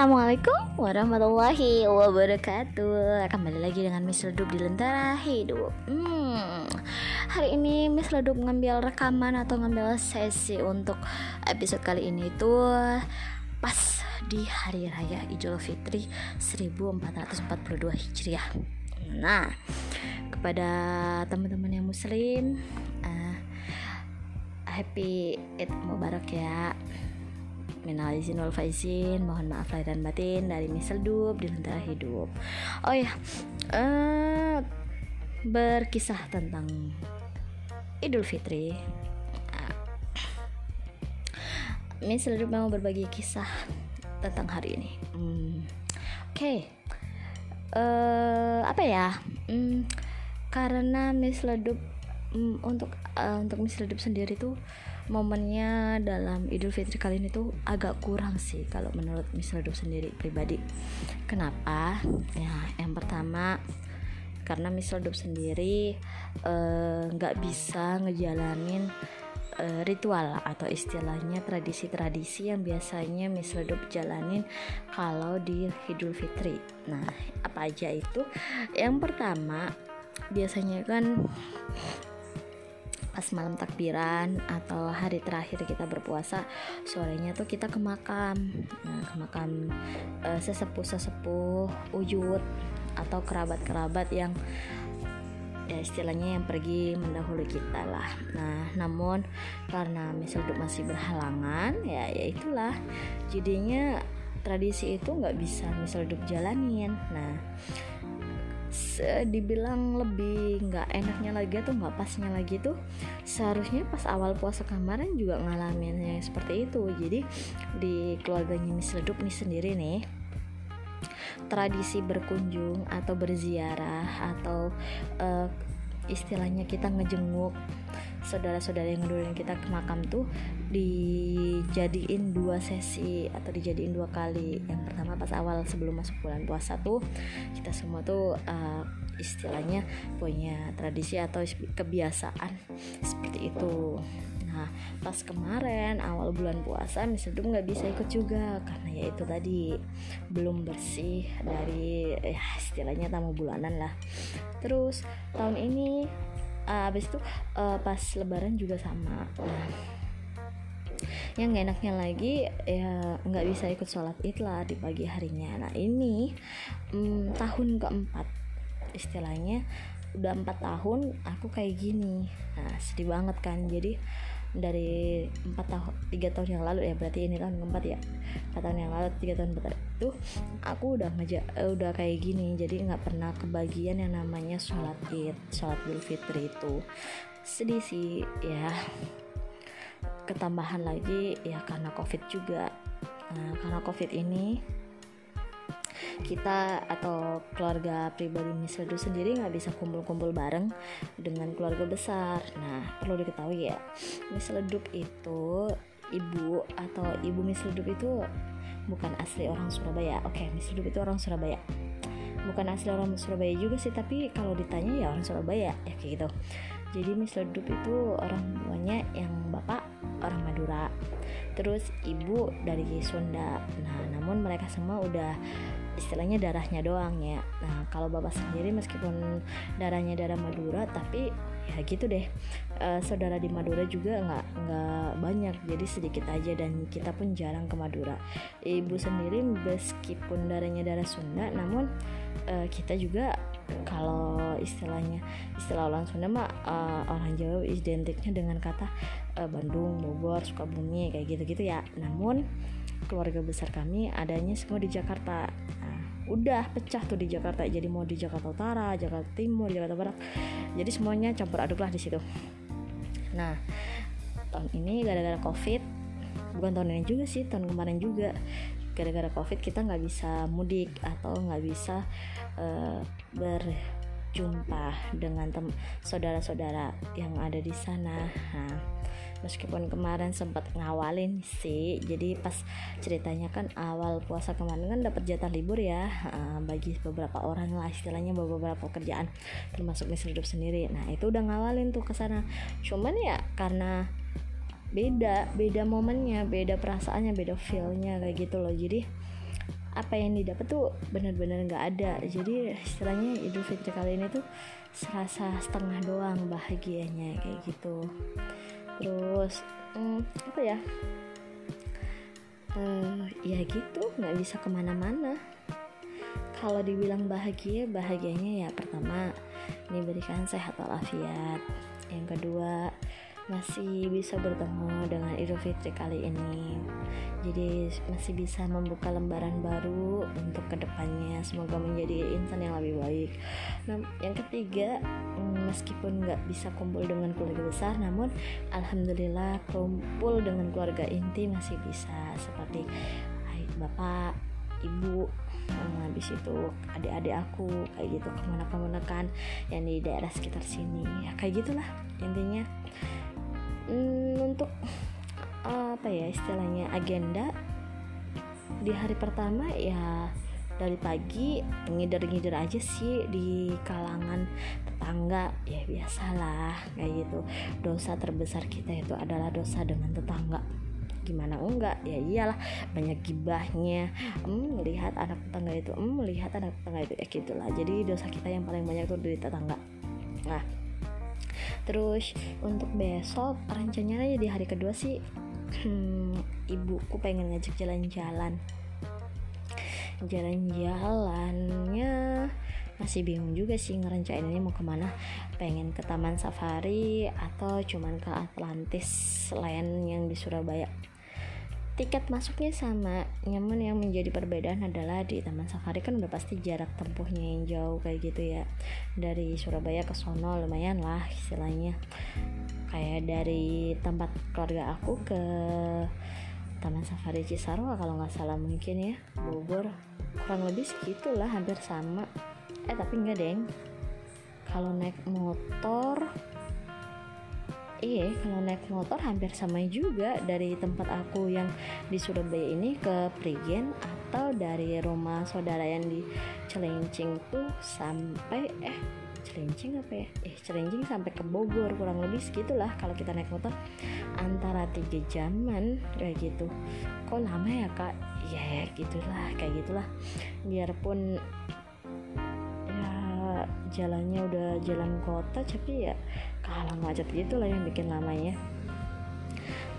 Assalamualaikum warahmatullahi wabarakatuh. Kembali lagi dengan Miss Ledup di Lentera Hidup. Hmm, Hari ini Miss Ledup ngambil rekaman atau ngambil sesi untuk episode kali ini itu Pas di Hari Raya Idul Fitri 1442 Hijriah. Nah, kepada teman-teman yang muslim uh, Happy Eid Mubarak ya Minal izin wal faizin Mohon maaf lahir dan batin Dari misal dub di lentera hidup. Oh ya uh, Berkisah tentang Idul Fitri. Uh, Misal dub mau berbagi kisah Tentang hari ini. Hmm, Oke. Okay. uh, Apa ya? Hmm, Karena Miss Ledup um, untuk uh, untuk Miss Ledup sendiri tuh momennya dalam Idul Fitri kali ini tuh agak kurang sih kalau menurut Miss Redup sendiri pribadi. Kenapa? Ya, yang pertama karena Miss Redup sendiri eh, nggak bisa ngejalanin uh, ritual atau istilahnya tradisi-tradisi yang biasanya Miss Redup jalanin kalau di Idul Fitri. Nah, apa aja itu? Yang pertama biasanya kan pas malam takbiran atau hari terakhir kita berpuasa sorenya tuh kita ke makam. Nah ke makam uh, sesepuh sesepuh wujud atau kerabat kerabat yang ya istilahnya yang pergi mendahului kita lah. Nah namun karena misalnya masih berhalangan ya ya itulah. Jadinya tradisi itu nggak bisa misal jalanin. Nah dibilang lebih nggak enaknya lagi atau nggak pasnya lagi tuh seharusnya pas awal puasa kemarin juga ngalaminnya seperti itu. Jadi di keluarganya Miss Ledup nih sendiri nih tradisi berkunjung atau berziarah atau uh, istilahnya kita ngejenguk saudara-saudara yang ngedurin kita ke makam tuh dijadiin dua sesi atau dijadiin dua kali yang pertama pas awal sebelum masuk bulan puasa tuh kita semua tuh uh, istilahnya punya tradisi atau kebiasaan seperti itu Nah, pas kemarin awal bulan puasa Miss Dum nggak bisa ikut juga karena ya itu tadi belum bersih dari ya istilahnya tamu bulanan lah. Terus tahun ini uh, abis itu uh, pas lebaran juga sama. Nah, yang gak enaknya lagi ya nggak bisa ikut sholat id lah di pagi harinya. Nah ini um, tahun keempat. Istilahnya udah empat tahun aku kayak gini. Nah sedih banget kan. Jadi dari empat tahun tiga tahun yang lalu ya berarti ini tahun keempat ya. Empat tahun yang lalu tiga tahun keempat. Itu aku udah ngeja uh, udah kayak gini jadi nggak pernah kebagian yang namanya sholat id sholat idul fitri itu. Sedih sih ya. Ketambahan lagi ya karena covid juga. Nah, karena covid ini kita atau keluarga pribadi Miss Ledu sendiri nggak bisa kumpul-kumpul bareng dengan keluarga besar. Nah, perlu diketahui ya, Ledup itu ibu atau ibu Ledup itu bukan asli orang Surabaya. Oke, okay, itu orang Surabaya. Bukan asli orang Surabaya juga sih, tapi kalau ditanya ya orang Surabaya ya kayak gitu. Jadi Miss Ledup itu orang tuanya yang bapak orang Madura terus ibu dari Sunda nah namun mereka semua udah istilahnya darahnya doang ya. Nah kalau bapak sendiri meskipun darahnya darah Madura tapi ya gitu deh. E, saudara di Madura juga nggak nggak banyak jadi sedikit aja dan kita pun jarang ke Madura. Ibu sendiri meskipun darahnya darah Sunda namun e, kita juga kalau istilahnya istilah orang Sunda mah uh, orang Jawa identiknya dengan kata uh, Bandung, Bogor, Sukabumi kayak gitu-gitu ya. Namun keluarga besar kami adanya semua di Jakarta. Udah pecah tuh di Jakarta. Jadi mau di Jakarta Utara Jakarta Timur Jakarta Barat. Jadi semuanya campur aduk lah di situ. Nah tahun ini gara-gara covid bukan tahun ini juga sih tahun kemarin juga. Gara-gara covid kita nggak bisa mudik atau nggak bisa uh, berjumpa dengan saudara-saudara yang ada di sana. Nah, meskipun kemarin sempat ngawalin sih jadi pas ceritanya kan awal puasa kemarin kan dapat jatah libur ya bagi beberapa orang lah istilahnya beberapa pekerjaan termasuk Miss Hidup sendiri. Nah itu udah ngawalin tuh ke sana. Cuman ya karena beda beda momennya beda perasaannya beda feelnya kayak gitu loh. Jadi apa yang didapat tuh benar-benar nggak ada. Jadi istilahnya Idul Fitri kali ini tuh serasa setengah doang bahagianya kayak gitu terus hmm, apa ya? Uh, ya gitu nggak bisa ke mana-mana. Kalau dibilang bahagia bahagianya ya pertama diberikan sehat walafiat. Yang kedua masih bisa bertemu dengan Idul Fitri kali ini. Jadi masih bisa membuka lembaran baru untuk ke depannya. Semoga menjadi insan yang lebih baik. Nah yang ketiga mm, meskipun nggak bisa kumpul dengan keluarga besar namun alhamdulillah kumpul dengan keluarga inti masih bisa. Seperti bapak ibu nah, habis itu adik-adik aku kayak gitu ke mana-kemana kan yang di daerah sekitar sini. Ya kayak gitulah intinya hmm, untuk apa ya istilahnya agenda di hari pertama ya dari pagi ngider-ngider aja sih di kalangan tetangga. Ya biasalah kayak gitu. Dosa terbesar kita itu adalah dosa dengan tetangga. Gimana enggak? Ya iyalah banyak gibahnya. Hmm, melihat anak tetangga itu hmm, melihat anak tetangga itu ya gitulah. Jadi dosa kita yang paling banyak tuh dari tetangga. Nah terus untuk besok rencananya di hari kedua sih. Hmm, ibuku pengen ngajak jalan-jalan. Jalan-jalannya masih bingung juga sih ngerencanain ini mau ke mana. Pengen ke taman safari atau cuman ke Atlantis lain yang di Surabaya tiket masuknya sama. Nyaman yang menjadi perbedaan adalah di Taman Safari kan udah pasti jarak tempuhnya yang jauh kayak gitu ya. Dari Surabaya ke sono lumayan lah istilahnya. Kayak dari tempat keluarga aku ke Taman Safari Cisarua kalau nggak salah mungkin ya. Bogor kurang lebih segitulah hampir sama. Eh tapi enggak deng. Kalau naik motor iya kalau naik motor hampir sama juga dari tempat aku yang di Surabaya ini ke Prigen atau dari rumah saudara yang di Celincing tuh sampai eh Celincing apa ya? Eh Celincing sampai ke Bogor kurang lebih segitulah kalau kita naik motor antara tiga jaman kayak gitu. Kok lama ya kak? Ya, ya gitulah kayak gitulah. Biarpun ya jalannya udah jalan kota tapi ya kalah macet gitu lah yang bikin lamanya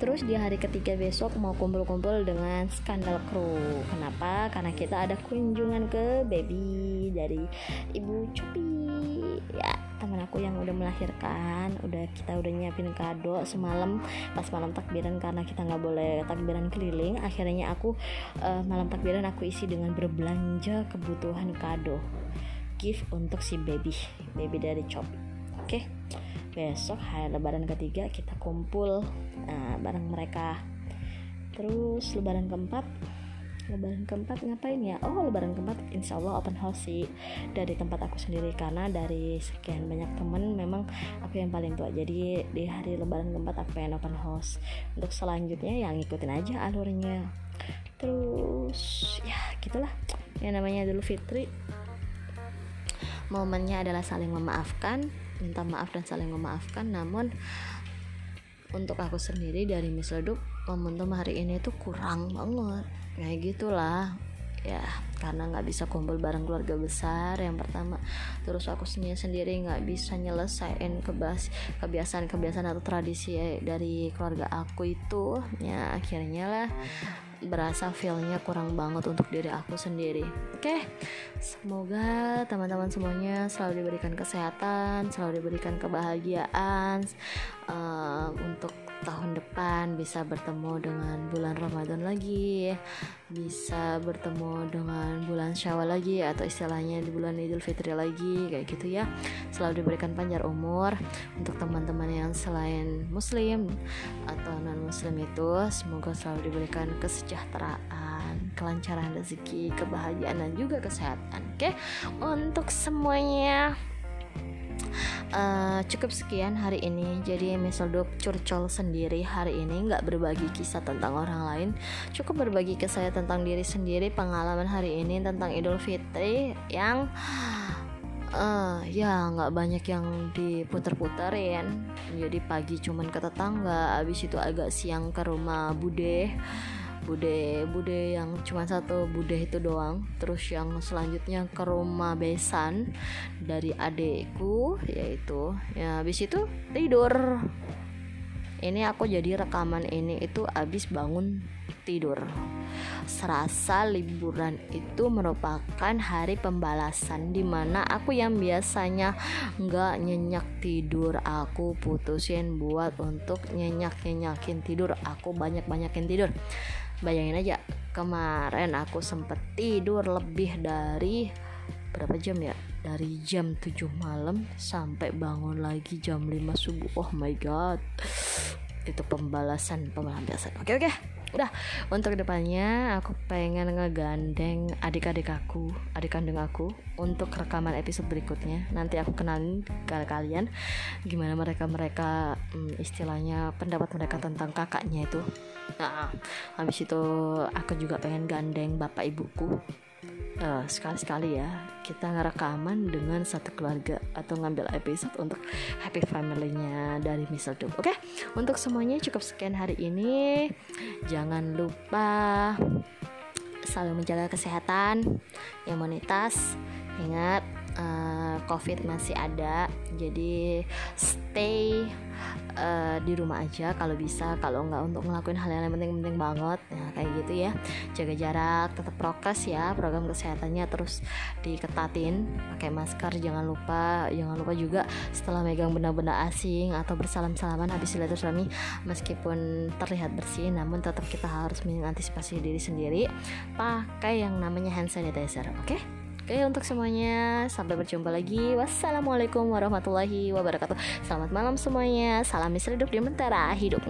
Terus di hari ketiga besok mau kumpul-kumpul dengan skandal kru. Kenapa? Karena kita ada kunjungan ke baby dari Ibu Cupi. Ya, teman aku yang udah melahirkan, udah kita udah nyiapin kado semalam pas malam takbiran karena kita nggak boleh takbiran keliling. Akhirnya aku uh, malam takbiran aku isi dengan berbelanja kebutuhan kado gift untuk si baby, baby dari Chopi. Oke. Okay? Besok hari lebaran ketiga kita kumpul nah, bareng mereka. Terus lebaran keempat lebaran keempat ngapain ya? Oh lebaran keempat insya Allah open house sih. Dari tempat aku sendiri karena dari sekian banyak temen memang aku yang paling tua. Jadi di hari lebaran keempat aku pengen open house. Untuk selanjutnya yang ngikutin aja alurnya. Terus ya gitulah. Yang namanya dulu fitri. Momennya adalah saling memaafkan minta maaf dan saling memaafkan. Namun untuk aku sendiri dari Miss Ledup momentum hari ini tuh kurang banget. Kayak gitulah ya karena nggak bisa kumpul bareng keluarga besar yang pertama. Terus aku sendiri sendiri nggak bisa nyelesain kebas kebiasaan kebiasaan atau tradisi dari keluarga aku itu. Ya akhirnya lah berasa feelnya kurang banget untuk diri aku sendiri. Oke semoga teman-teman semuanya selalu diberikan kesehatan selalu diberikan kebahagiaan uh, untuk tahun depan bisa bertemu dengan bulan Ramadan lagi bisa bertemu dengan bulan Syawal lagi atau istilahnya di bulan Idul Fitri lagi kayak gitu ya. Selalu diberikan panjang umur untuk teman-teman yang selain muslim atau non muslim itu. Semoga selalu diberikan kesejahteraan kelancaran rezeki kebahagiaan dan juga kesehatan oke? Okay? untuk semuanya uh, cukup sekian hari ini. Jadi Mesoldop curcol sendiri hari ini nggak berbagi kisah tentang orang lain. Cukup berbagi ke saya tentang diri sendiri pengalaman hari ini tentang Idul Fitri yang uh, ya nggak banyak yang diputer-puterin. Jadi pagi cuman ke tetangga abis itu agak siang ke rumah bude bude bude yang cuma satu bude itu doang. Terus yang selanjutnya ke rumah besan dari adekku yaitu ya habis itu tidur. Ini aku jadi rekaman ini itu habis bangun tidur. Serasa liburan itu merupakan hari pembalasan di mana aku yang biasanya nggak nyenyak tidur. Aku putusin buat untuk nyenyak nyenyakin tidur. Aku banyak banyakin tidur bayangin aja kemarin aku sempet tidur lebih dari berapa jam ya? Dari jam 7 malam sampai bangun lagi jam 5 subuh. Oh my god. Itu pembalasan pembalasan. Oke oke udah untuk depannya aku pengen ngegandeng adik-adik aku adik kandung aku untuk rekaman episode berikutnya. Nanti aku kenalin ke kalian gimana mereka mereka hmm, istilahnya pendapat mereka tentang kakaknya itu. Nah habis itu aku juga pengen gandeng bapak ibuku uh, sekali-sekali ya kita ngerekaman dengan satu keluarga atau ngambil episode untuk happy family-nya dari Misal. Oke, okay? untuk semuanya cukup sekian hari ini. Jangan lupa selalu menjaga kesehatan, imunitas. Ingat, uh, COVID masih ada, jadi stay uh, di rumah aja kalau bisa kalau nggak untuk ngelakuin hal yang penting-penting banget. Ya kayak gitu ya. Jaga jarak tetap prokes ya program kesehatannya terus diketatin. Pakai masker jangan lupa jangan lupa juga setelah megang benda-benda asing atau bersalam-salaman habis silaturahmi meskipun terlihat bersih namun tetap kita harus mengantisipasi diri sendiri. Pakai yang namanya hand sanitizer oke? okay? Oke untuk semuanya sampai berjumpa lagi. Wassalamualaikum warahmatullahi wabarakatuh. Selamat malam semuanya. Salam hidup di Mentera. Hidup.